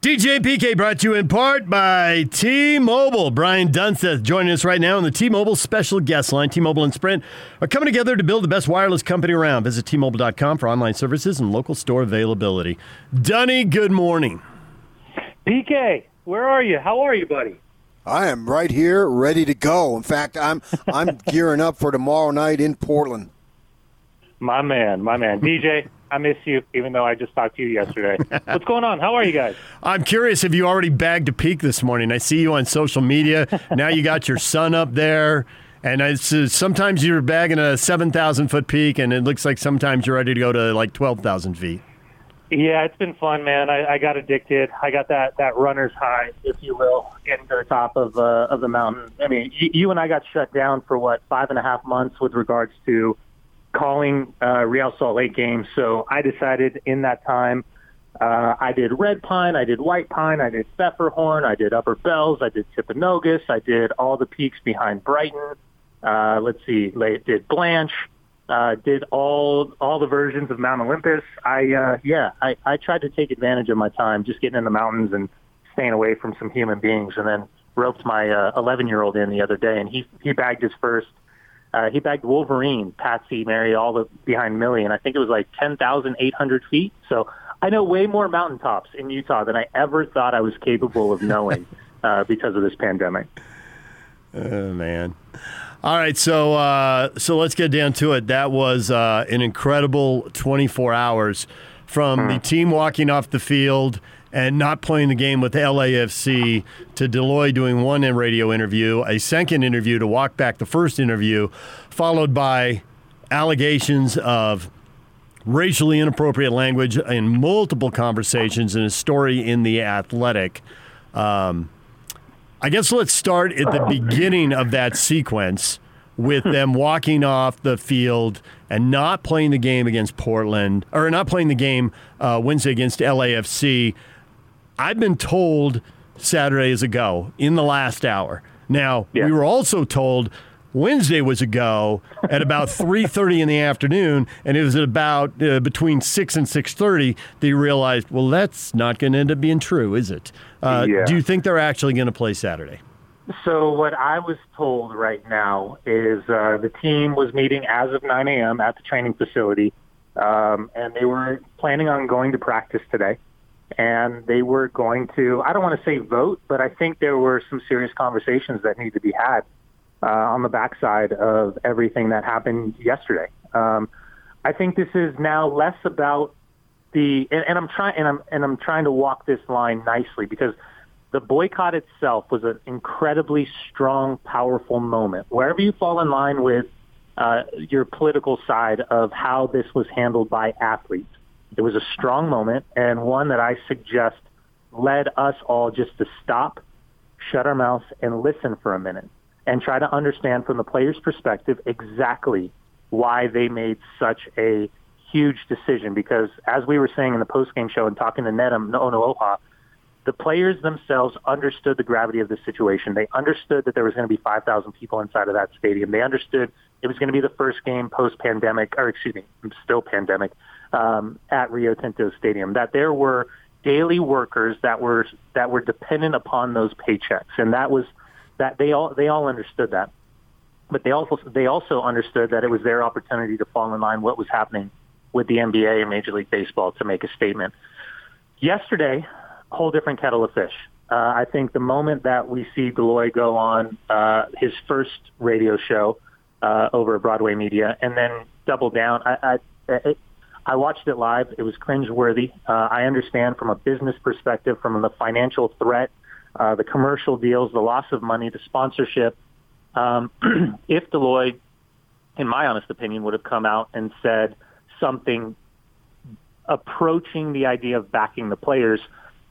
DJ PK brought to you in part by T-Mobile. Brian Dunseth joining us right now on the T-Mobile special guest line. T-Mobile and Sprint are coming together to build the best wireless company around. Visit T-Mobile.com for online services and local store availability. Dunny, good morning. PK, where are you? How are you, buddy? I am right here, ready to go. In fact, I'm I'm gearing up for tomorrow night in Portland. My man, my man. DJ, I miss you, even though I just talked to you yesterday. What's going on? How are you guys? I'm curious if you already bagged a peak this morning. I see you on social media. now you got your son up there. And it's, sometimes you're bagging a 7,000 foot peak, and it looks like sometimes you're ready to go to like 12,000 feet. Yeah, it's been fun, man. I, I got addicted. I got that that runner's high, if you will, getting to the top of uh, of the mountain. I mean, you, you and I got shut down for what five and a half months with regards to calling uh, Real Salt Lake games. So I decided in that time, uh, I did Red Pine, I did White Pine, I did Pfefferhorn, I did Upper Bells, I did Timpanogos, I did all the peaks behind Brighton. Uh, let's see, did Blanche uh, did all all the versions of Mount Olympus. I uh, yeah, I, I tried to take advantage of my time, just getting in the mountains and staying away from some human beings, and then roped my 11 uh, year old in the other day, and he he bagged his first. Uh, he bagged Wolverine, Patsy, Mary, all the behind Millie, and I think it was like 10,800 feet. So I know way more mountaintops in Utah than I ever thought I was capable of knowing uh, because of this pandemic. Oh man. All right, so uh, so let's get down to it. That was uh, an incredible 24 hours from the hmm. team walking off the field and not playing the game with LAFC to Dell Loy doing one radio interview, a second interview to walk back the first interview, followed by allegations of racially inappropriate language in multiple conversations and a story in the Athletic. Um, I guess let's start at the beginning of that sequence with them walking off the field and not playing the game against Portland, or not playing the game uh, Wednesday against LAFC. I've been told Saturday is a go in the last hour. Now, yeah. we were also told Wednesday was a go at about 3:30 in the afternoon, and it was at about uh, between six and 6:30 they realized, well, that's not going to end up being true, is it? Uh, yeah. Do you think they're actually going to play Saturday? So what I was told right now is uh, the team was meeting as of 9 a.m. at the training facility, um, and they were planning on going to practice today. And they were going to, I don't want to say vote, but I think there were some serious conversations that need to be had uh, on the backside of everything that happened yesterday. Um, I think this is now less about the, and, and I'm trying, and I'm and I'm trying to walk this line nicely because the boycott itself was an incredibly strong, powerful moment. Wherever you fall in line with uh, your political side of how this was handled by athletes, it was a strong moment and one that I suggest led us all just to stop, shut our mouths, and listen for a minute and try to understand from the player's perspective exactly why they made such a huge decision. Because as we were saying in the postgame show and talking to Nedum Onuoha, the players themselves understood the gravity of the situation. They understood that there was going to be 5,000 people inside of that stadium. They understood it was going to be the first game post-pandemic, or excuse me, still pandemic, um, at Rio Tinto Stadium. That there were daily workers that were that were dependent upon those paychecks, and that was that they all they all understood that, but they also they also understood that it was their opportunity to fall in line what was happening with the NBA and Major League Baseball to make a statement. Yesterday, a whole different kettle of fish. Uh, I think the moment that we see Dell Loy go on uh, his first radio show uh, over Broadway Media and then double down, I, I, it, I watched it live. It was cringeworthy. Uh, I understand from a business perspective, from the financial threat uh, the commercial deals, the loss of money, the sponsorship. Um, if Loy, in my honest opinion, would have come out and said something approaching the idea of backing the players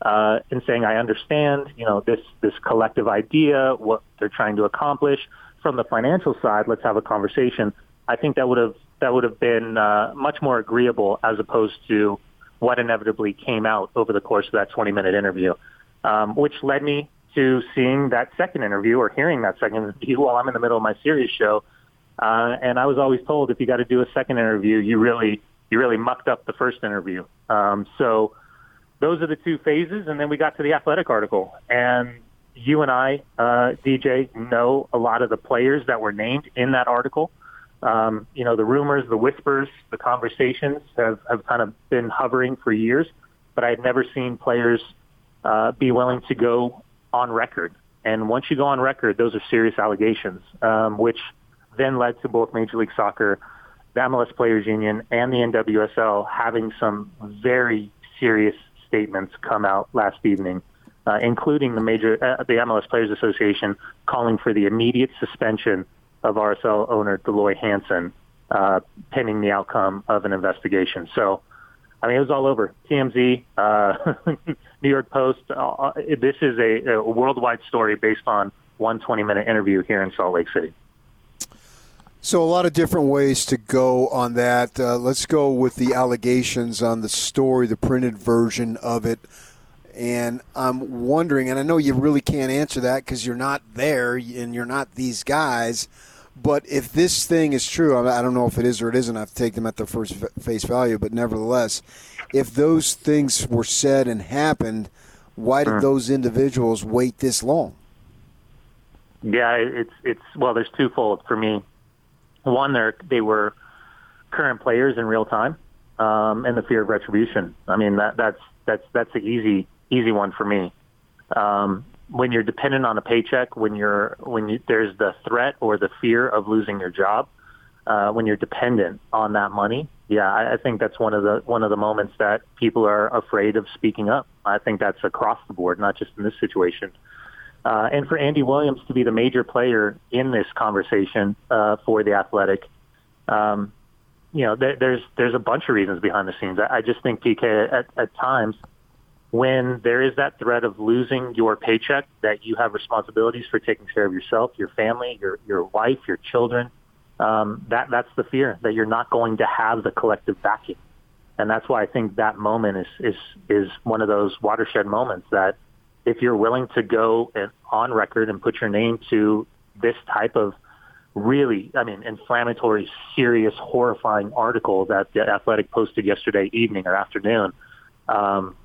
uh, and saying, "I understand, you know, this this collective idea, what they're trying to accomplish." From the financial side, let's have a conversation. I think that would have that would have been uh, much more agreeable as opposed to what inevitably came out over the course of that 20 minute interview um, which led me to seeing that second interview or hearing that second interview while I'm in the middle of my series show. Uh, and I was always told if you got to do a second interview, you really you really mucked up the first interview. Um, so those are the two phases, and then we got to the athletic article, and you and I, uh, DJ, know a lot of the players that were named in that article. Um, you know, the rumors, the whispers, the conversations have, have kind of been hovering for years, but I had never seen players uh, be willing to go on record. And once you go on record, those are serious allegations, um, which then led to both Major League Soccer, the MLS Players Union, and the NWSL having some very serious statements come out last evening, uh, including the major uh, the MLS Players Association calling for the immediate suspension of RSL owner Dell Loy Hansen, uh, pending the outcome of an investigation. So, I mean, it was all over TMZ, uh, New York Post. Uh, this is a, a worldwide story based on one 20-minute interview here in Salt Lake City. So, a lot of different ways to go on that. Uh, let's go with the allegations on the story, the printed version of it. And I'm wondering, and I know you really can't answer that because you're not there and you're not these guys. But if this thing is true, I don't know if it is or it isn't. I have to take them at their first face value. But nevertheless, if those things were said and happened, why did those individuals wait this long? Yeah, it's it's well, there's twofold for me. One, they they were current players in real time, um, and the fear of retribution. I mean, that that's that's that's an easy easy one for me. Um, when you're dependent on a paycheck, when you're when you, there's the threat or the fear of losing your job, uh, when you're dependent on that money, yeah, I, I think that's one of the one of the moments that people are afraid of speaking up. I think that's across the board, not just in this situation. Uh, and for Andy Williams to be the major player in this conversation uh, for the Athletic, um, you know, there, there's there's a bunch of reasons behind the scenes. I, I just think PK at, at times when there is that threat of losing your paycheck, that you have responsibilities for taking care of yourself, your family, your your wife, your children. Um, that that's the fear that you're not going to have the collective backing, and that's why I think that moment is is is one of those watershed moments that if you're willing to go on record and put your name to this type of really, I mean, inflammatory, serious, horrifying article that the Athletic posted yesterday evening or afternoon, um,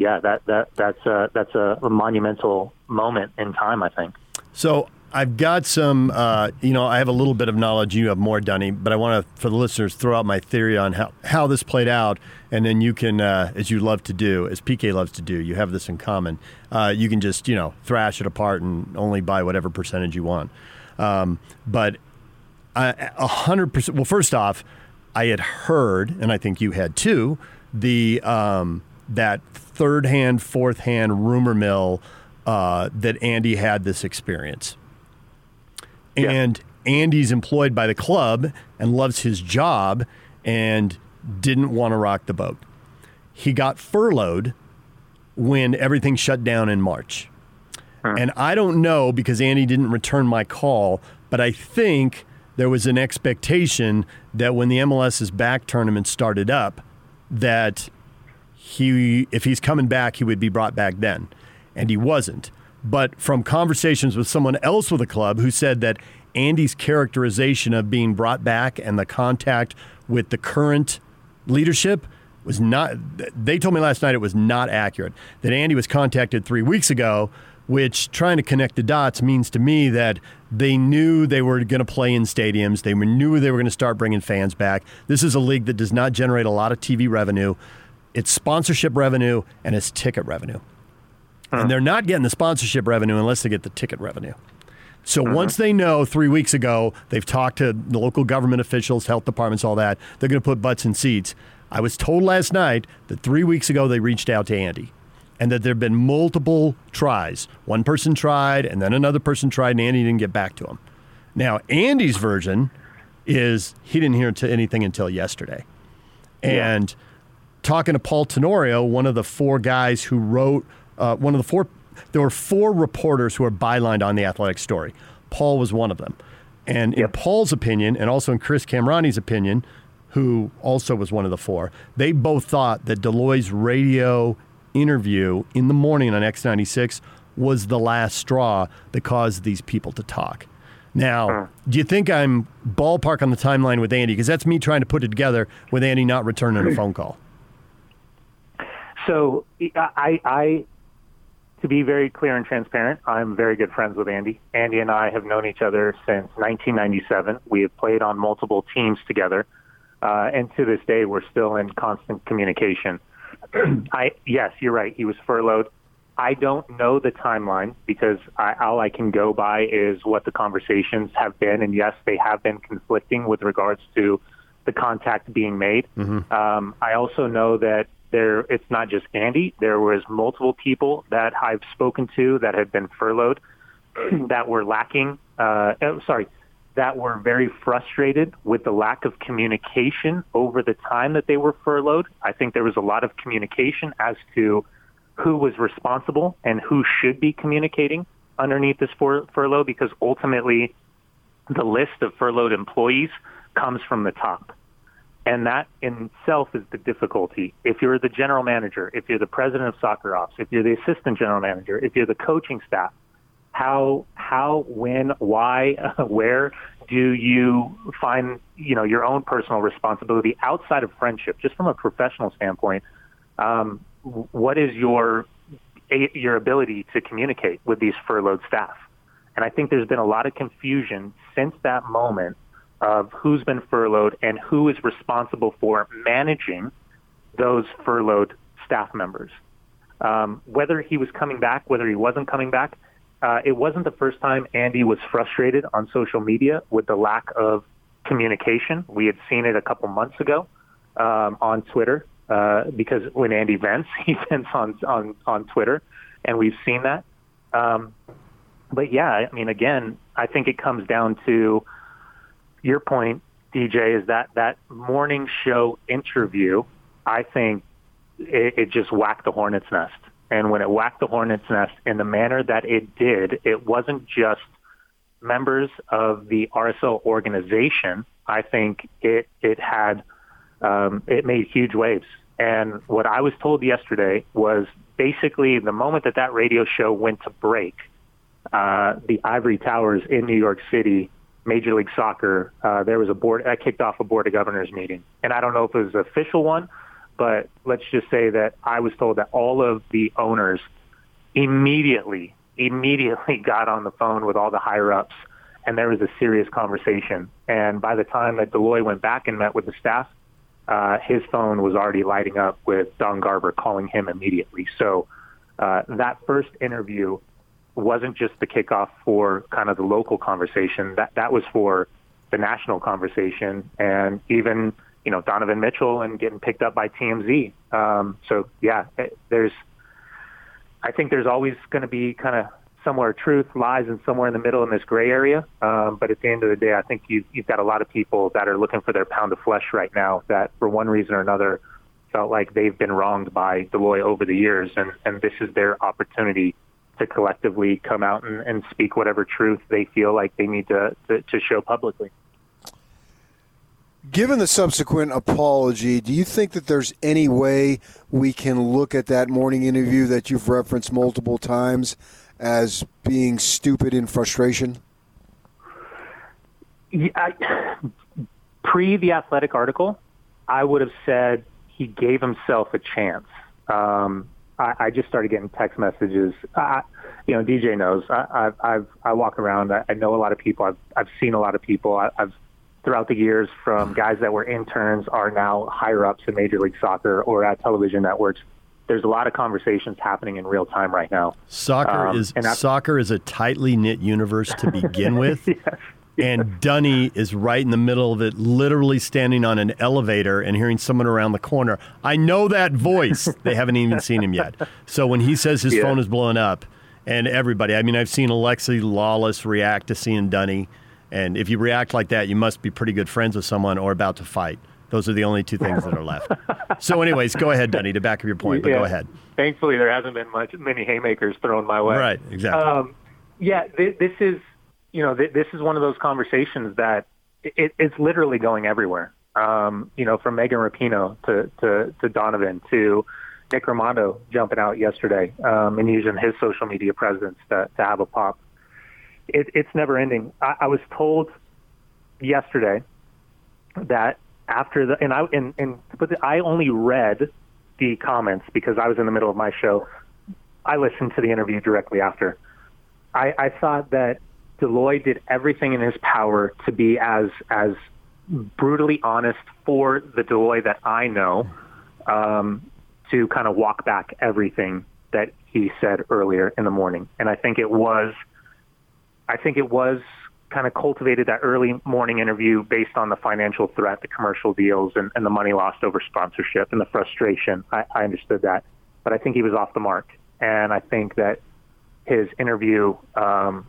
yeah, that that that's a that's a, a monumental moment in time, I think. So I've got some, uh, you know, I have a little bit of knowledge. You have more, Dunny, but I want to, for the listeners, throw out my theory on how, how this played out, and then you can, uh, as you love to do, as PK loves to do, you have this in common. Uh, you can just, you know, thrash it apart and only buy whatever percentage you want. Um, but a hundred percent. Well, first off, I had heard, and I think you had too, the um, that third hand, fourth hand rumor mill uh, that Andy had this experience. Yeah. And Andy's employed by the club and loves his job and didn't want to rock the boat. He got furloughed when everything shut down in March. Huh. And I don't know because Andy didn't return my call, but I think there was an expectation that when the MLS's back tournament started up, that he, if he's coming back, he would be brought back then. And he wasn't. But from conversations with someone else with the club who said that Andy's characterization of being brought back and the contact with the current leadership was not, they told me last night it was not accurate. That Andy was contacted three weeks ago, which trying to connect the dots means to me that they knew they were going to play in stadiums. They knew they were going to start bringing fans back. This is a league that does not generate a lot of TV revenue. It's sponsorship revenue and it's ticket revenue. Huh. And they're not getting the sponsorship revenue unless they get the ticket revenue. So uh-huh. once they know three weeks ago, they've talked to the local government officials, health departments, all that, they're going to put butts in seats. I was told last night that three weeks ago they reached out to Andy and that there have been multiple tries. One person tried, and then another person tried, and Andy didn't get back to him. Now, Andy's version is he didn't hear anything until yesterday. And yeah. Talking to Paul Tenorio, one of the four guys who wrote – uh, one of the four, there were four reporters who were bylined on the athletic story. Paul was one of them. And in Paul's opinion, and also in Chris Kamrani's opinion, who also was one of the four, they both thought that Dell Loy's radio interview in the morning on X96 was the last straw that caused these people to talk. Now, do you think I'm ballpark on the timeline with Andy? Because that's me trying to put it together with Andy not returning a phone call. So I, I, to be very clear and transparent, I'm very good friends with Andy. Andy and I have known each other since 1997. We have played on multiple teams together, uh, and to this day, we're still in constant communication. I yes, you're right. He was furloughed. I don't know the timeline because I, all I can go by is what the conversations have been, and yes, they have been conflicting with regards to the contact being made. Mm-hmm. Um, I also know that there it's not just Andy. There was multiple people that I've spoken to that had been furloughed that were lacking. Uh, oh, sorry, that were very frustrated with the lack of communication over the time that they were furloughed. I think there was a lot of communication as to who was responsible and who should be communicating underneath this fur- furlough because ultimately the list of furloughed employees comes from the top. And that in itself is the difficulty. If you're the general manager, if you're the president of soccer ops, if you're the assistant general manager, if you're the coaching staff, how, how, when, why, where do you find, you know, your own personal responsibility outside of friendship, just from a professional standpoint? Um, what is your your ability to communicate with these furloughed staff? And I think there's been a lot of confusion since that moment of who's been furloughed and who is responsible for managing those furloughed staff members. Um, whether he was coming back, whether he wasn't coming back, uh, it wasn't the first time Andy was frustrated on social media with the lack of communication. We had seen it a couple months ago um, on Twitter uh, because when Andy vents, he vents on on on Twitter, and we've seen that. Um, but yeah, I mean, again, I think it comes down to your point, DJ, is that that morning show interview. I think it, it just whacked the hornet's nest, and when it whacked the hornet's nest in the manner that it did, it wasn't just members of the RSL organization. I think it it had um, it made huge waves. And what I was told yesterday was basically the moment that that radio show went to break, uh, the Ivory Towers in New York City, Major League Soccer, uh, there was a board that kicked off a board of governors meeting. And I don't know if it was an official one, but let's just say that I was told that all of the owners immediately, immediately got on the phone with all the higher ups and there was a serious conversation. And by the time that Dell Loy went back and met with the staff, uh, his phone was already lighting up with Don Garber calling him immediately. So uh, that first interview wasn't just the kickoff for kind of the local conversation. That that was for the national conversation, and even you know Donovan Mitchell and getting picked up by TMZ. Um, so yeah, there's. I think there's always going to be kind of somewhere truth lies and somewhere in the middle in this gray area. Um, but at the end of the day, I think you've, you've got a lot of people that are looking for their pound of flesh right now that, for one reason or another, felt like they've been wronged by Loy over the years, and, and this is their opportunity to collectively come out and, and speak whatever truth they feel like they need to, to, to show publicly. Given the subsequent apology, do you think that there's any way we can look at that morning interview that you've referenced multiple times as being stupid in frustration? Yeah, I, pre the athletic article, I would have said he gave himself a chance. Um, I, I just started getting text messages. I, you know, DJ knows. I, I've, I've I walk around. I, I know a lot of people. I've I've seen a lot of people. I, I've throughout the years from guys that were interns are now higher ups in Major League Soccer or at television networks there's a lot of conversations happening in real time right now. Soccer um, is soccer is a tightly knit universe to begin with. yes. And Dunny is right in the middle of it, literally standing on an elevator and hearing someone around the corner. I know that voice. they haven't even seen him yet. So when he says his yeah. phone is blowing up, and everybody, I mean, I've seen Alexi Lalas react to seeing Dunny. And if you react like that, you must be pretty good friends with someone or about to fight. Those are the only two things that are left. so, anyways, go ahead, Dunny, to back up your point, but yeah. go ahead. Thankfully, there hasn't been much many haymakers thrown my way. Right, exactly. Um, yeah, th- this is you know th- this is one of those conversations that it, it's literally going everywhere. Um, you know, from Megan Rapinoe to, to to Donovan to Nick Rimando jumping out yesterday um, and using his social media presence to, to have a pop. It, it's never ending. I, I was told yesterday that after the and I and and but I only read the comments because I was in the middle of my show. I listened to the interview directly after. I, I thought that Dell Loy did everything in his power to be as as brutally honest for the Dell Loy that I know, um, to kind of walk back everything that he said earlier in the morning. And I think it was, I think it was kind of cultivated that early morning interview based on the financial threat, the commercial deals, and, and the money lost over sponsorship and the frustration. I, I understood that, but I think he was off the mark, and I think that his interview um,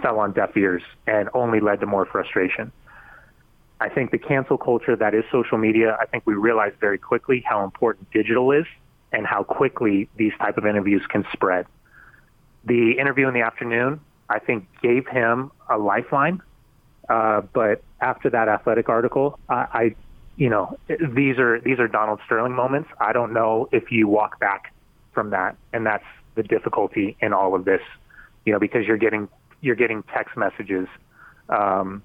fell on deaf ears and only led to more frustration. I think the cancel culture that is social media, I think we realized very quickly how important digital is and how quickly these type of interviews can spread. The interview in the afternoon, I think, gave him a lifeline. Uh, but after that athletic article, I, I, you know, these are these are Donald Sterling moments. I don't know if you walk back from that, and that's the difficulty in all of this, you know, because you're getting you're getting text messages um,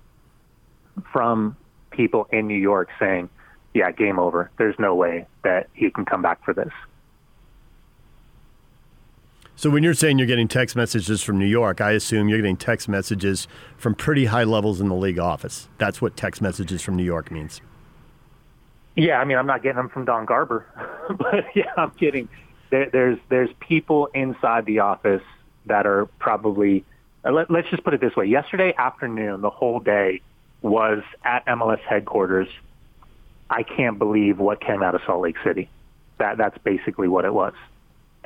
from people in New York saying, "Yeah, game over. There's no way that he can come back for this." So when you're saying you're getting text messages from New York, I assume you're getting text messages from pretty high levels in the league office. That's what text messages from New York means. Yeah, I mean, I'm not getting them from Don Garber, but yeah, I'm kidding. there, there's there's people inside the office that are probably. Uh, let, let's just put it this way: yesterday afternoon, the whole day was at MLS headquarters. I can't believe what came out of Salt Lake City. That that's basically what it was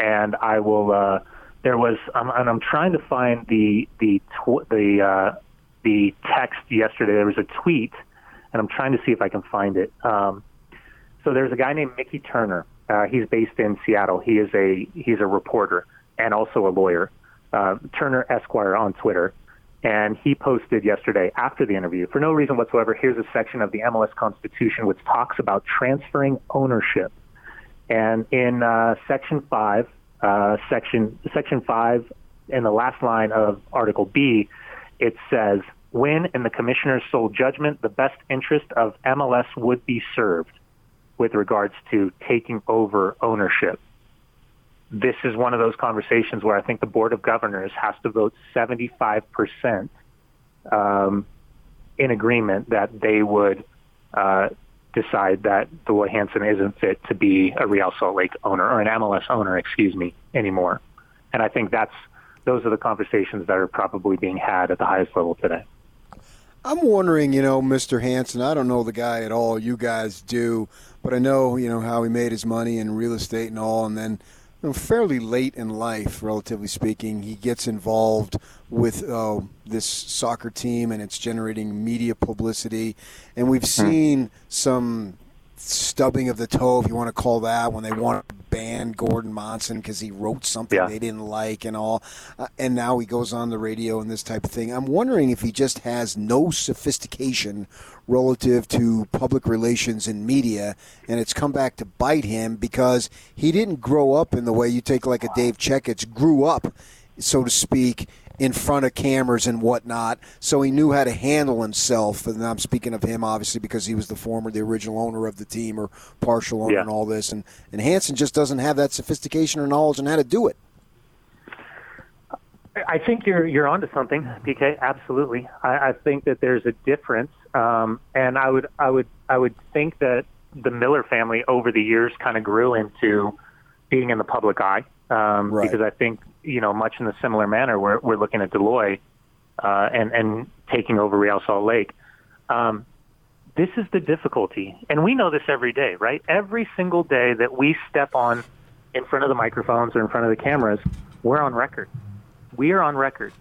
and I will. Uh, there was, um, and I'm trying to find the the tw- the uh, the text yesterday. There was a tweet, and I'm trying to see if I can find it. Um, so there's a guy named Mickey Turner. Uh, he's based in Seattle. He is a he's a reporter and also a lawyer. Uh, Turner Esquire on Twitter, and he posted yesterday after the interview, for no reason whatsoever. Here's a section of the MLS Constitution which talks about transferring ownership and in uh, Section 5, uh, Section, Section 5, in the last line of Article B, it says, when in the commissioner's sole judgment, the best interest of MLS would be served with regards to taking over ownership. This is one of those conversations where I think the Board of Governors has to vote 75% um, in agreement that they would uh, decide that Dell Loy Hansen isn't fit to be a Real Salt Lake owner or an MLS owner, excuse me, anymore. And I think that's those are the conversations that are probably being had at the highest level today. I'm wondering, you know, Mr. Hansen, I don't know the guy at all. You guys do, but I know, you know, how he made his money in real estate and all, and then you know, fairly late in life, relatively speaking, he gets involved with uh, this soccer team and it's generating media publicity. And we've hmm. seen some stubbing of the toe, if you want to call that, when they want to ban Gordon Monson because he wrote something yeah. they didn't like and all. Uh, and now he goes on the radio and this type of thing. I'm wondering if he just has no sophistication relative to public relations and media, and it's come back to bite him because he didn't grow up in the way you take like a Dave Checketts grew up, so to speak, in front of cameras and whatnot. So he knew how to handle himself. And I'm speaking of him, obviously, because he was the former, the original owner of the team or partial owner yeah. and all this. And, and Hansen just doesn't have that sophistication or knowledge on how to do it. I think you're you're onto something, PK. Absolutely. I, I think that there's a difference, um, and I would I would I would think that the Miller family over the years kind of grew into being in the public eye um, right. because I think you know, much in the similar manner, we're, we're looking at Dell Loy uh, and, and taking over Real Salt Lake. Um, this is the difficulty, and we know this every day, right? Every single day that we step on in front of the microphones or in front of the cameras, we're on record. We are on record.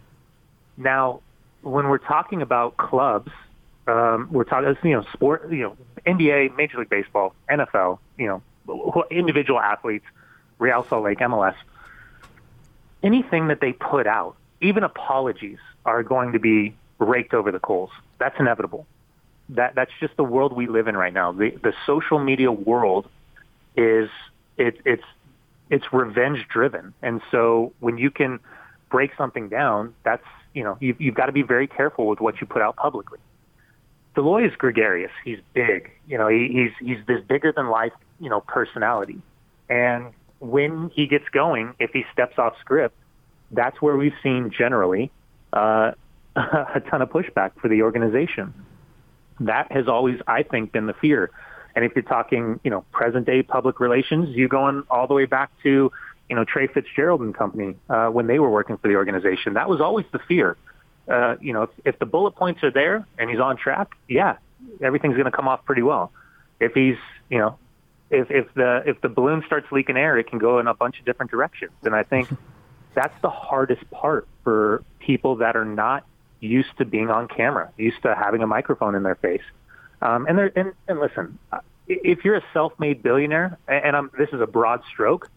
Now, when we're talking about clubs, um, we're talking, you know, sport, you know, NBA, Major League Baseball, NFL, you know, individual athletes, Real Salt Lake, MLS anything that they put out, even apologies, are going to be raked over the coals. That's inevitable. That that's just the world we live in right now. The the social media world is it, it's it's revenge driven, and so when you can break something down, that's you know you've, you've got to be very careful with what you put out publicly. Dell Loy is gregarious. He's big. You know, he, he's he's this bigger than life you know personality, And when he gets going, if he steps off script, that's where we've seen generally uh, a ton of pushback for the organization. That has always, I think, been the fear. And if you're talking, you know, present day public relations, you going all the way back to, you know, Trey Fitzgerald and company uh, when they were working for the organization. That was always the fear. Uh, you know, if, if the bullet points are there and he's on track, yeah, everything's going to come off pretty well. If he's, you know, if if the if the balloon starts leaking air, it can go in a bunch of different directions. And I think that's the hardest part for people that are not used to being on camera, used to having a microphone in their face. Um, and, they're, and and listen, if you're a self-made billionaire, and I'm, this is a broad stroke,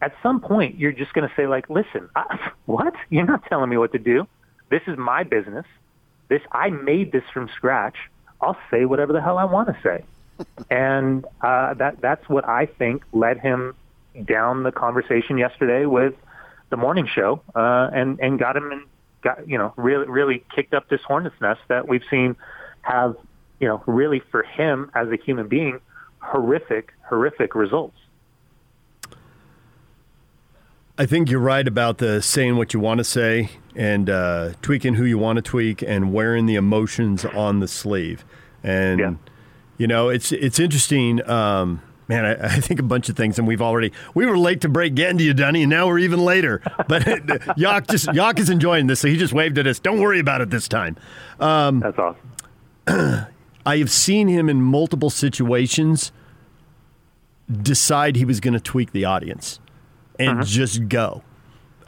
at some point you're just going to say like, listen, I, what? You're not telling me what to do. This is my business. This I made this from scratch. I'll say whatever the hell I want to say, and uh, that that's what I think led him down the conversation yesterday with the morning show, uh, and and got him and got you know really really kicked up this hornet's nest that we've seen have you know really for him as a human being horrific horrific results. I think you're right about the saying what you want to say and uh, tweaking who you want to tweak and wearing the emotions on the sleeve. And Yeah. You know, it's it's interesting. Um, man, I, I think a bunch of things, and we've already we were late to break getting to you, Dunny, and now we're even later. But uh, Yak just Yak is enjoying this, so he just waved at us. Don't worry about it this time. Um, That's awesome. I have seen him in multiple situations decide he was going to tweak the audience and mm-hmm. just go.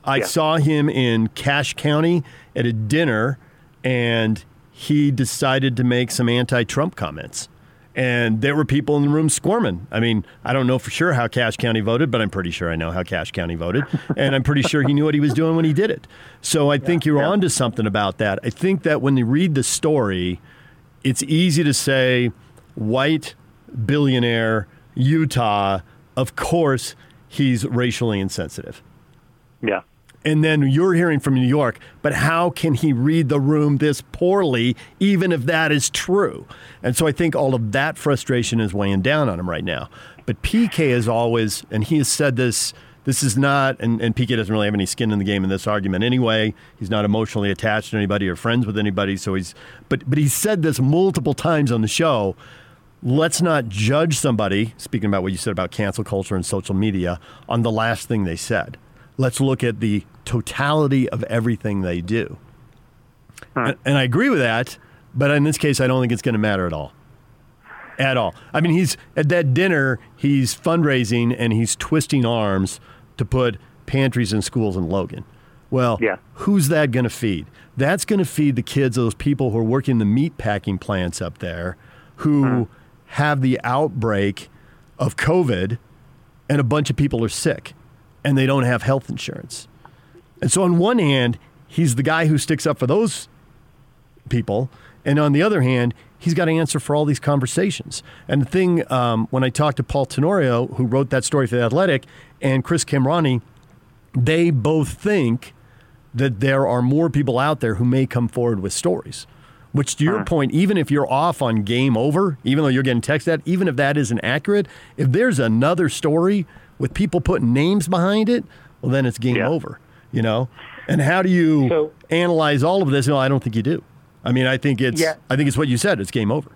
I Yeah. saw him in Cache County at a dinner and he decided to make some anti Trump comments. And there were people in the room squirming. I mean, I don't know for sure how Cache County voted, but I'm pretty sure I know how Cache County voted. and I'm pretty sure he knew what he was doing when he did it. So I think you're yeah. onto something about that. I think that when you read the story, it's easy to say white billionaire Utah, of course he's racially insensitive. Yeah. And then you're hearing from New York, but how can he read the room this poorly, even if that is true? And so I think all of that frustration is weighing down on him right now. But PK is always, and he has said this, this is not, and, and PK doesn't really have any skin in the game in this argument anyway. He's not emotionally attached to anybody or friends with anybody. So he's, but, but he's said this multiple times on the show. Let's not judge somebody, speaking about what you said about cancel culture and social media, on the last thing they said let's look at the totality of everything they do. And, and I agree with that, but in this case, I don't think it's going to matter at all. At all. I mean, he's at that dinner, he's fundraising and he's twisting arms to put pantries in schools in Logan. Well, Yeah. who's that going to feed? That's going to feed the kids, of those people who are working the meat packing plants up there who have the outbreak of COVID and a bunch of people are sick and they don't have health insurance. And so, on one hand, he's the guy who sticks up for those people. And on the other hand, he's got to answer for all these conversations. And the thing, um, when I talked to Paul Tenorio, who wrote that story for The Athletic, and Chris Kamrani, they both think that there are more people out there who may come forward with stories. Which, to your point, even if you're off on game over, even though you're getting text that, even if that isn't accurate, if there's another story with people putting names behind it, well, then it's game Yeah. over, you know? And how do you So- analyze all of this? No, I don't think you do. I mean, I think it's, Yeah. I think it's what you said. It's game over.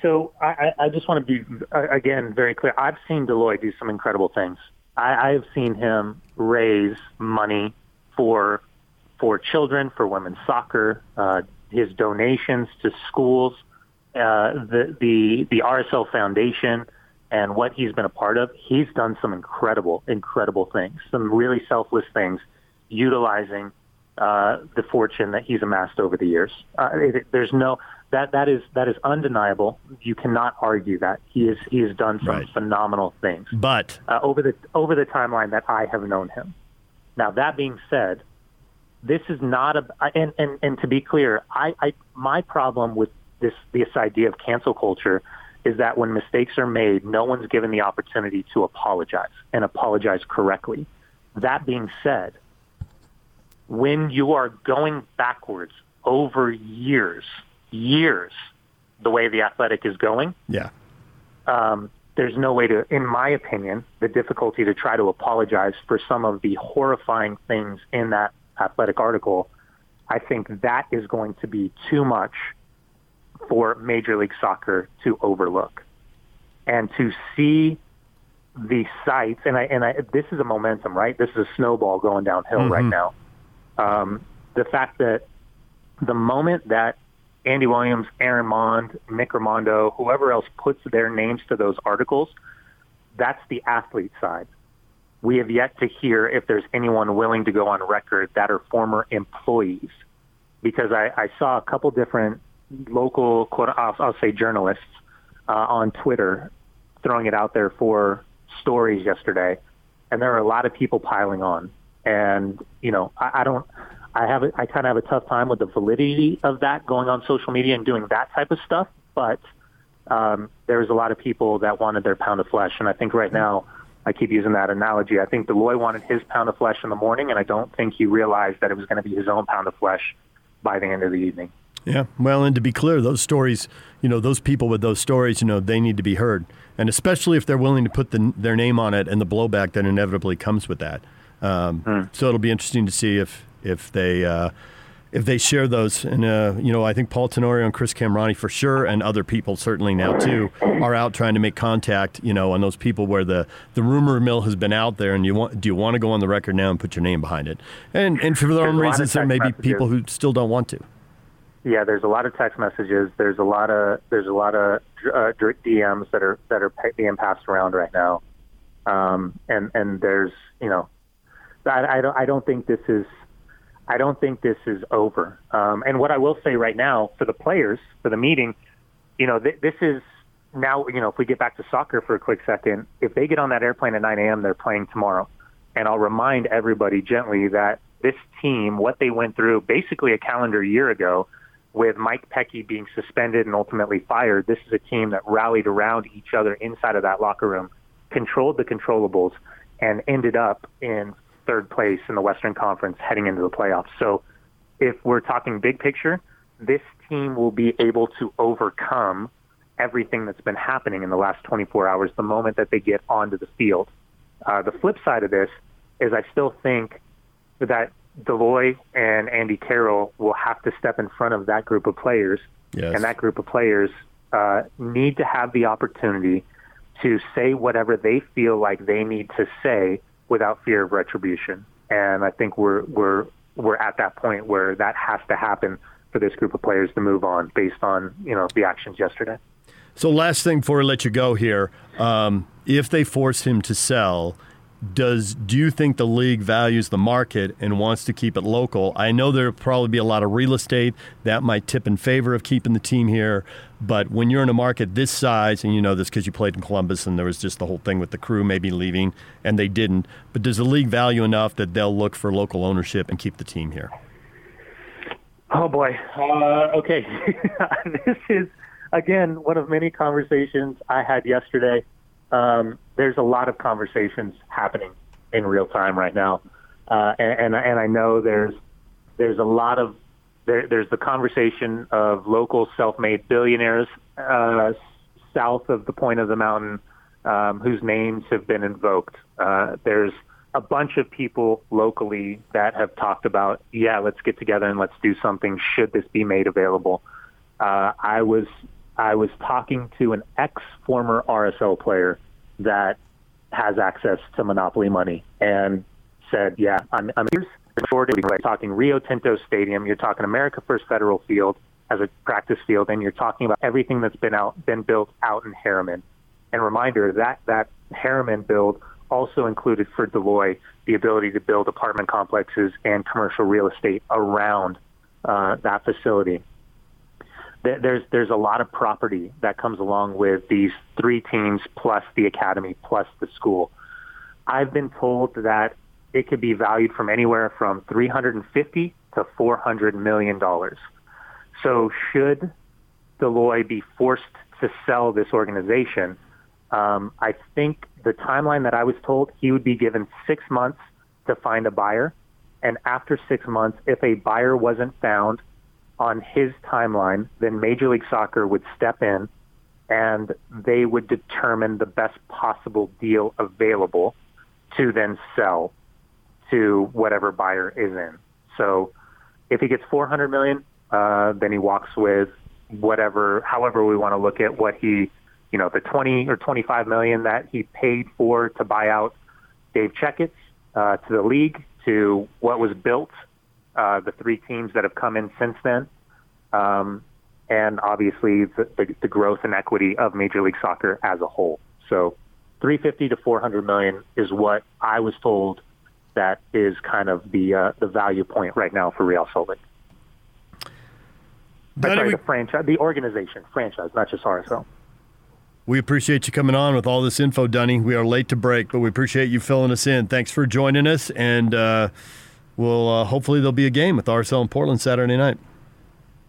So I, I just want to be again very clear. I've seen Dell Loy do some incredible things. I, I have seen him raise money for for children, for women's soccer, uh, his donations to schools, uh, the the the RSL Foundation, and what he's been a part of. He's done some incredible, incredible things. Some really selfless things, utilizing uh, the fortune that he's amassed over the years. Uh, it, there's no that that is that is undeniable. You cannot argue that he is he has done some Right. phenomenal things But uh, over the over the timeline that I have known him. Now that being said, this is not a and and, and to be clear, I, I my problem with this this idea of cancel culture is that when mistakes are made, no one's given the opportunity to apologize and apologize correctly. That being said, when you are going backwards over years, years, the way the athletic is going, yeah, um, there's no way to, in my opinion, the difficulty to try to apologize for some of the horrifying things in that athletic article. I think that is going to be too much for Major League Soccer to overlook. And to see the sites, and I, and I, this is a momentum, right? This is a snowball going downhill mm-hmm. right now. Um, the fact that the moment that Andy Williams, Aaron Mond, Nick Rimando, whoever else puts their names to those articles, that's the athlete side. We have yet to hear if there's anyone willing to go on record that are former employees, because I, I saw a couple different local, quote, I'll, I'll say journalists uh, on Twitter throwing it out there for stories yesterday, and there are a lot of people piling on. And you know, I, I don't. I have I kind of have a tough time with the validity of that going on social media and doing that type of stuff. But um, there's a lot of people that wanted their pound of flesh, and I think right now, I keep using that analogy. I think Dell Loy wanted his pound of flesh in the morning, and I don't think he realized that it was going to be his own pound of flesh by the end of the evening. Yeah, well, and to be clear, those stories, you know, those people with those stories, you know, they need to be heard, and especially if they're willing to put the, their name on it and the blowback that inevitably comes with that. Um, hmm. So it'll be interesting to see if if they uh, if they share those. And uh, you know, I think Paul Tenorio and Chris Kamrani for sure, and other people certainly now too, are out trying to make contact. You know, on those people where the the rumor mill has been out there, and you want do you want to go on the record now and put your name behind it? And and for their own reasons, there may be people who still don't want to. Yeah, there's a lot of text messages. There's a lot of there's a lot of uh, DMs that are that are being passed around right now, um, and and there's you know, I, I don't I don't think this is I don't think this is over. Um, and what I will say right now for the players for the meeting, you know, th- this is now. You know, if we get back to soccer for a quick second, if they get on that airplane at 9 a.m., they're playing tomorrow. And I'll remind everybody gently that this team, what they went through, basically a calendar year ago, with Mike Petke being suspended and ultimately fired. This is a team that rallied around each other inside of that locker room, controlled the controllables, and ended up in third place in the Western Conference heading into the playoffs. So if we're talking big picture, this team will be able to overcome everything that's been happening in the last 24 hours the moment that they get onto the field. Uh, the flip side of this is I still think that Dell Loy and Andy Carroll will have to step in front of that group of players, yes. and that group of players uh, need to have the opportunity to say whatever they feel like they need to say without fear of retribution. And I think we're we're we're at that point where that has to happen for this group of players to move on based on you know the actions yesterday. So last thing before I let you go here, um, if they force him to sell, does do you think the league values the market and wants to keep it local? I know there'll probably be a lot of real estate that might tip in favor of keeping the team here, but when you're in a market this size, and you know this because you played in Columbus, and there was just the whole thing with the crew maybe leaving, and they didn't. But does the league value enough that they'll look for local ownership and keep the team here? Oh boy. Uh, okay, this is again one of many conversations I had yesterday um, there's a lot of conversations happening in real time right now, uh, and, and and I know there's there's a lot of there, there's the conversation of local self-made billionaires uh, south of the point of the mountain um, whose names have been invoked. Uh, there's a bunch of people locally that have talked about, yeah, let's get together and let's do something. Should this be made available? Uh, I was I was talking to an ex former RSL player that has access to monopoly money and said, yeah, I'm, I'm here's the talking Rio Tinto Stadium, you're talking America First Federal Field as a practice field, and you're talking about everything that's been out been built out in Herriman. And reminder that that Herriman build also included for Loy the ability to build apartment complexes and commercial real estate around uh, that facility there's there's a lot of property that comes along with these three teams plus the academy plus the school. I've been told that it could be valued from anywhere from 350 to 400 million dollars. So should Loy be forced to sell this organization, um, I think the timeline that I was told he would be given six months to find a buyer, and after six months, if a buyer wasn't found on his timeline, then Major League Soccer would step in and they would determine the best possible deal available to then sell to whatever buyer is in. So if he gets 400 million, uh, then he walks with whatever, however we want to look at what he, you know, the 20 or 25 million that he paid for to buy out Dave Checketts uh, to the league, to what was built, uh, the three teams that have come in since then, um, and obviously the, the, the growth and equity of Major League Soccer as a whole. So 350 to 400 million is what I was told that is kind of the uh, the value point right now for Real Salt Lake. Sorry, we, the franchise, the organization, franchise, not just RSL. We appreciate you coming on with all this info, Dunny. We are late to break, but we appreciate you filling us in. Thanks for joining us, and uh, we'll uh, hopefully there'll be a game with RSL in Portland Saturday night.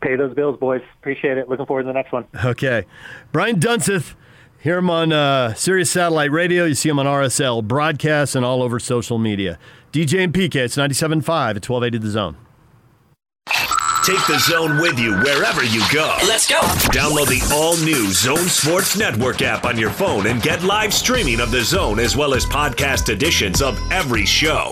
Pay those bills, boys. Appreciate it. Looking forward to the next one. Okay, Brian Dunseth. Hear him on uh, Sirius Satellite Radio. You see him on RSL broadcasts and all over social media. DJ and PK, it's 97.5 at 1280 The Zone. Take the zone with you wherever you go. Let's go. Download the all new Zone Sports Network app on your phone and get live streaming of the zone as well as podcast editions of every show.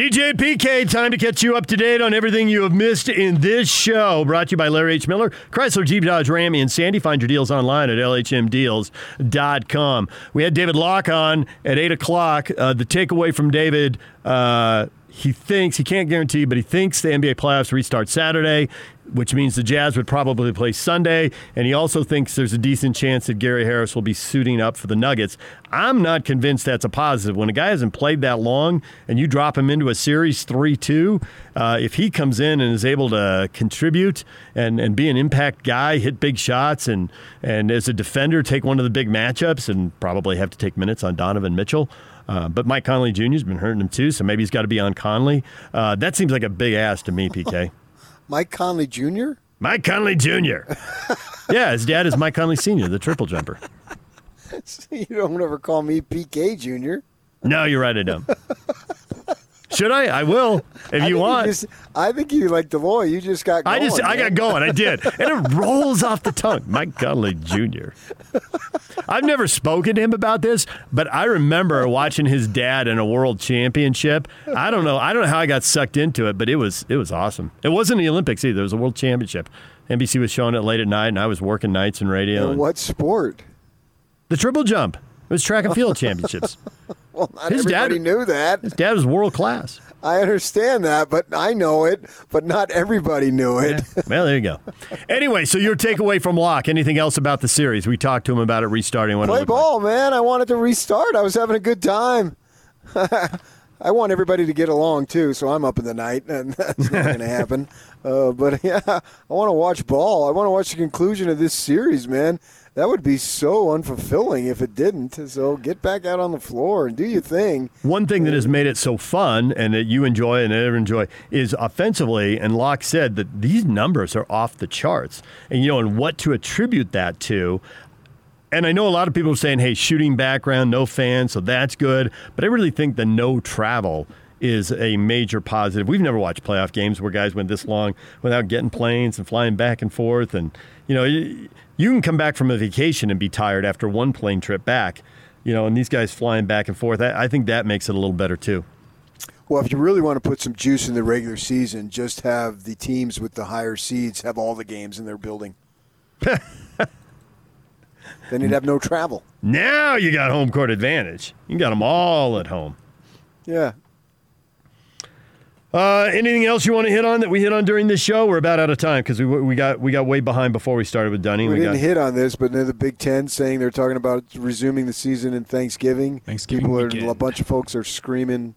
DJ PK, time to catch you up to date on everything you have missed in this show. Brought to you by Larry H. Miller, Chrysler Jeep Dodge Ram and Sandy. Find your deals online at lhmdeals.com. We had David Locke on at 8 o'clock. Uh, the takeaway from David. Uh, he thinks he can't guarantee, but he thinks the NBA playoffs restart Saturday which means the Jazz would probably play Sunday. And he also thinks there's a decent chance that Gary Harris will be suiting up for the Nuggets. I'm not convinced that's a positive. When a guy hasn't played that long and you drop him into a series 3 2, uh, if he comes in and is able to contribute and, and be an impact guy, hit big shots, and, and as a defender, take one of the big matchups and probably have to take minutes on Donovan Mitchell. Uh, but Mike Conley Jr. has been hurting him too, so maybe he's got to be on Conley. Uh, that seems like a big ass to me, PK. Mike Conley Jr. Mike Conley Jr. yeah, his dad is Mike Conley Sr., the triple jumper. you don't ever call me PK Jr. No, you're right, I don't. Should I? I will if I you want. You just, I think you like Deloy. You just got. Going, I just man. I got going. I did, and it rolls off the tongue. Mike Conley Jr. I've never spoken to him about this, but I remember watching his dad in a world championship. I don't know. I don't know how I got sucked into it, but it was it was awesome. It wasn't the Olympics either. It was a world championship. NBC was showing it late at night, and I was working nights in radio. And what sport? The triple jump. It was track and field championships. well, not his everybody dad, knew that. His dad was world class. I understand that, but I know it, but not everybody knew it. Yeah. Well, there you go. Anyway, so your takeaway from Locke, anything else about the series? We talked to him about it restarting. What Play ball, like. man. I wanted to restart. I was having a good time. I want everybody to get along too, so I'm up in the night, and that's not going to happen. Uh, but yeah, I want to watch ball. I want to watch the conclusion of this series, man that would be so unfulfilling if it didn't. So get back out on the floor and do your thing. One thing that has made it so fun and that you enjoy and ever enjoy is offensively. And Locke said that these numbers are off the charts. And you know, and what to attribute that to. And I know a lot of people are saying, "Hey, shooting background, no fans, so that's good." But I really think the no travel is a major positive. We've never watched playoff games where guys went this long without getting planes and flying back and forth. And, you know, you, can come back from a vacation and be tired after one plane trip back, you know, and these guys flying back and forth. I, I think that makes it a little better too. Well, if you really want to put some juice in the regular season, just have the teams with the higher seeds have all the games in their building. then you'd have no travel. Now you got home court advantage. You got them all at home. Yeah, uh, anything else you want to hit on that we hit on during this show? We're about out of time because we, we got we got way behind before we started with Dunning. We, we didn't got... hit on this, but then the Big Ten saying they're talking about resuming the season in Thanksgiving. Thanksgiving People are, a bunch of folks are screaming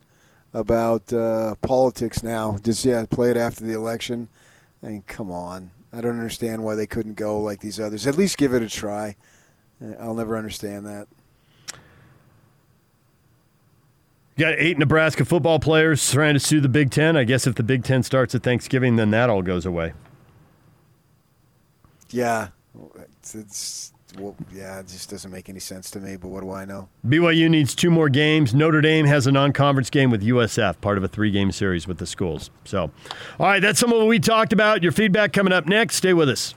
about uh, politics now. Just yeah, play it after the election. I mean, come on. I don't understand why they couldn't go like these others. At least give it a try. I'll never understand that. You got eight Nebraska football players trying to sue the Big Ten. I guess if the Big Ten starts at Thanksgiving, then that all goes away. Yeah, it's, it's well, yeah, it just doesn't make any sense to me. But what do I know? BYU needs two more games. Notre Dame has a non-conference game with USF, part of a three-game series with the schools. So, all right, that's some of what we talked about. Your feedback coming up next. Stay with us.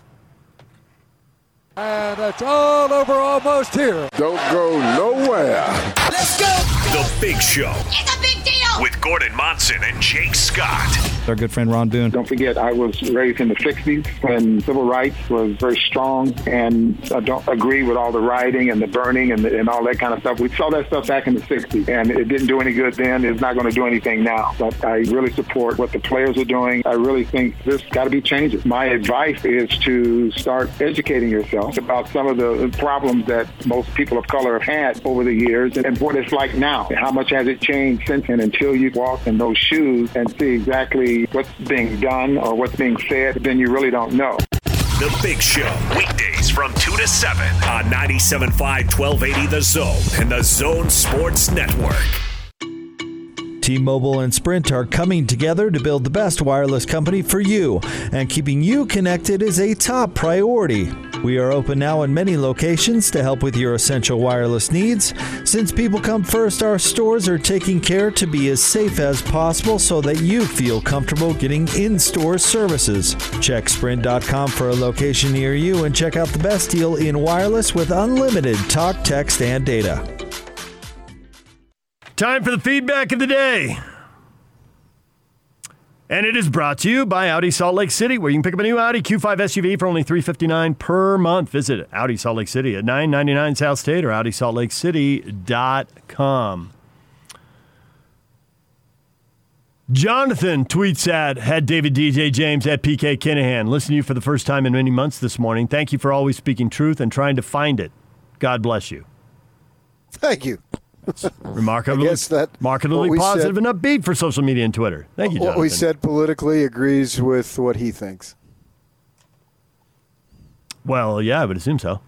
And it's all over almost here. Don't go nowhere. Let's go. The Big Show. It's a big deal. With Gordon Monson and Jake Scott. Our good friend Ron Boone. Don't forget, I was raised in the 60s when civil rights was very strong, and I don't agree with all the rioting and the burning and, the, and all that kind of stuff. We saw that stuff back in the 60s, and it didn't do any good then. It's not going to do anything now. But I really support what the players are doing. I really think this got to be changes. My advice is to start educating yourself about some of the problems that most people of color have had over the years and what it's like now. How much has it changed since and until you walk in those shoes and see exactly what's being done or what's being said, then you really don't know. The Big Show, weekdays from 2 to 7 on 97.5 1280 The Zone and The Zone Sports Network. T-Mobile and Sprint are coming together to build the best wireless company for you, and keeping you connected is a top priority. We are open now in many locations to help with your essential wireless needs. Since people come first, our stores are taking care to be as safe as possible so that you feel comfortable getting in-store services. Check sprint.com for a location near you and check out the best deal in wireless with unlimited talk, text, and data. Time for the feedback of the day. And it is brought to you by Audi Salt Lake City, where you can pick up a new Audi Q5 SUV for only 359 per month. Visit Audi Salt Lake City at 999 South State or AudiSaltLakeCity.com. Jonathan tweets at had David DJ James at PK Kinahan. Listen to you for the first time in many months this morning. Thank you for always speaking truth and trying to find it. God bless you. Thank you. Remarkably, I guess that remarkably positive said- and upbeat for social media and Twitter. Thank you, What we said politically agrees with what he thinks. Well, yeah, I would assume so.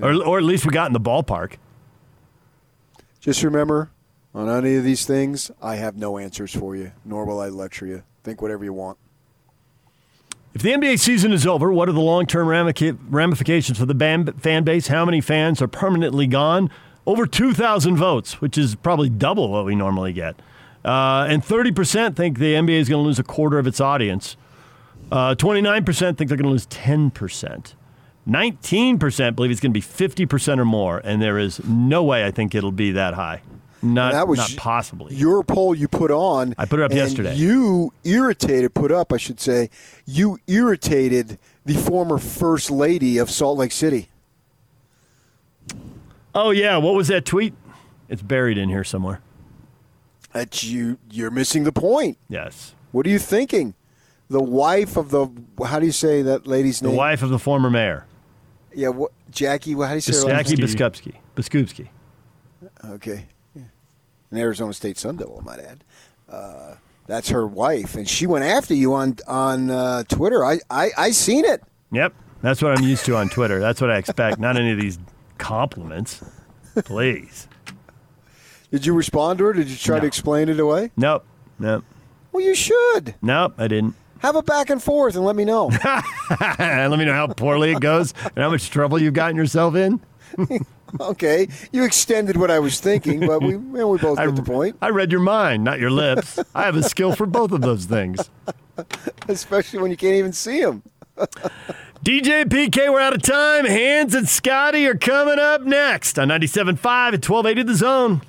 Or, or at least we got in the ballpark. Just remember, on any of these things, I have no answers for you, nor will I lecture you. Think whatever you want. If the NBA season is over, what are the long term ramifications for the fan base? How many fans are permanently gone? Over 2,000 votes, which is probably double what we normally get. Uh, and 30% think the NBA is going to lose a quarter of its audience. Uh, 29% think they're going to lose 10%. 19% believe it's going to be 50% or more. And there is no way I think it'll be that high. Not, that was not possibly. Your poll you put on. I put it up yesterday. You irritated, put up, I should say, you irritated the former First Lady of Salt Lake City. Oh, yeah. What was that tweet? It's buried in here somewhere. That you, you're missing the point. Yes. What are you thinking? The wife of the, how do you say that lady's The name? The wife of the former mayor, Yeah, what, Jackie, what, how do you say Jackie? Biskupski. Biskupski. Okay. An Arizona State Sun Devil, I might add. Uh, that's her wife, and she went after you on on uh, Twitter. I, I I seen it. Yep. That's what I'm used to on Twitter. That's what I expect. Not any of these compliments. Please. Did you respond to her? Did you try to explain it away? Nope. Nope. Well, you should Nope. I didn't. have a back and forth and let me know. Let me know how poorly it goes and how much trouble you've gotten yourself in. okay, you extended what I was thinking, but we well, we both I, get the point. I read your mind, not your lips. I have a skill for both of those things. Especially when you can't even see them. DJ PK, we're out of time. Hans and Scotty are coming up next on 97.5 at 1280 The Zone.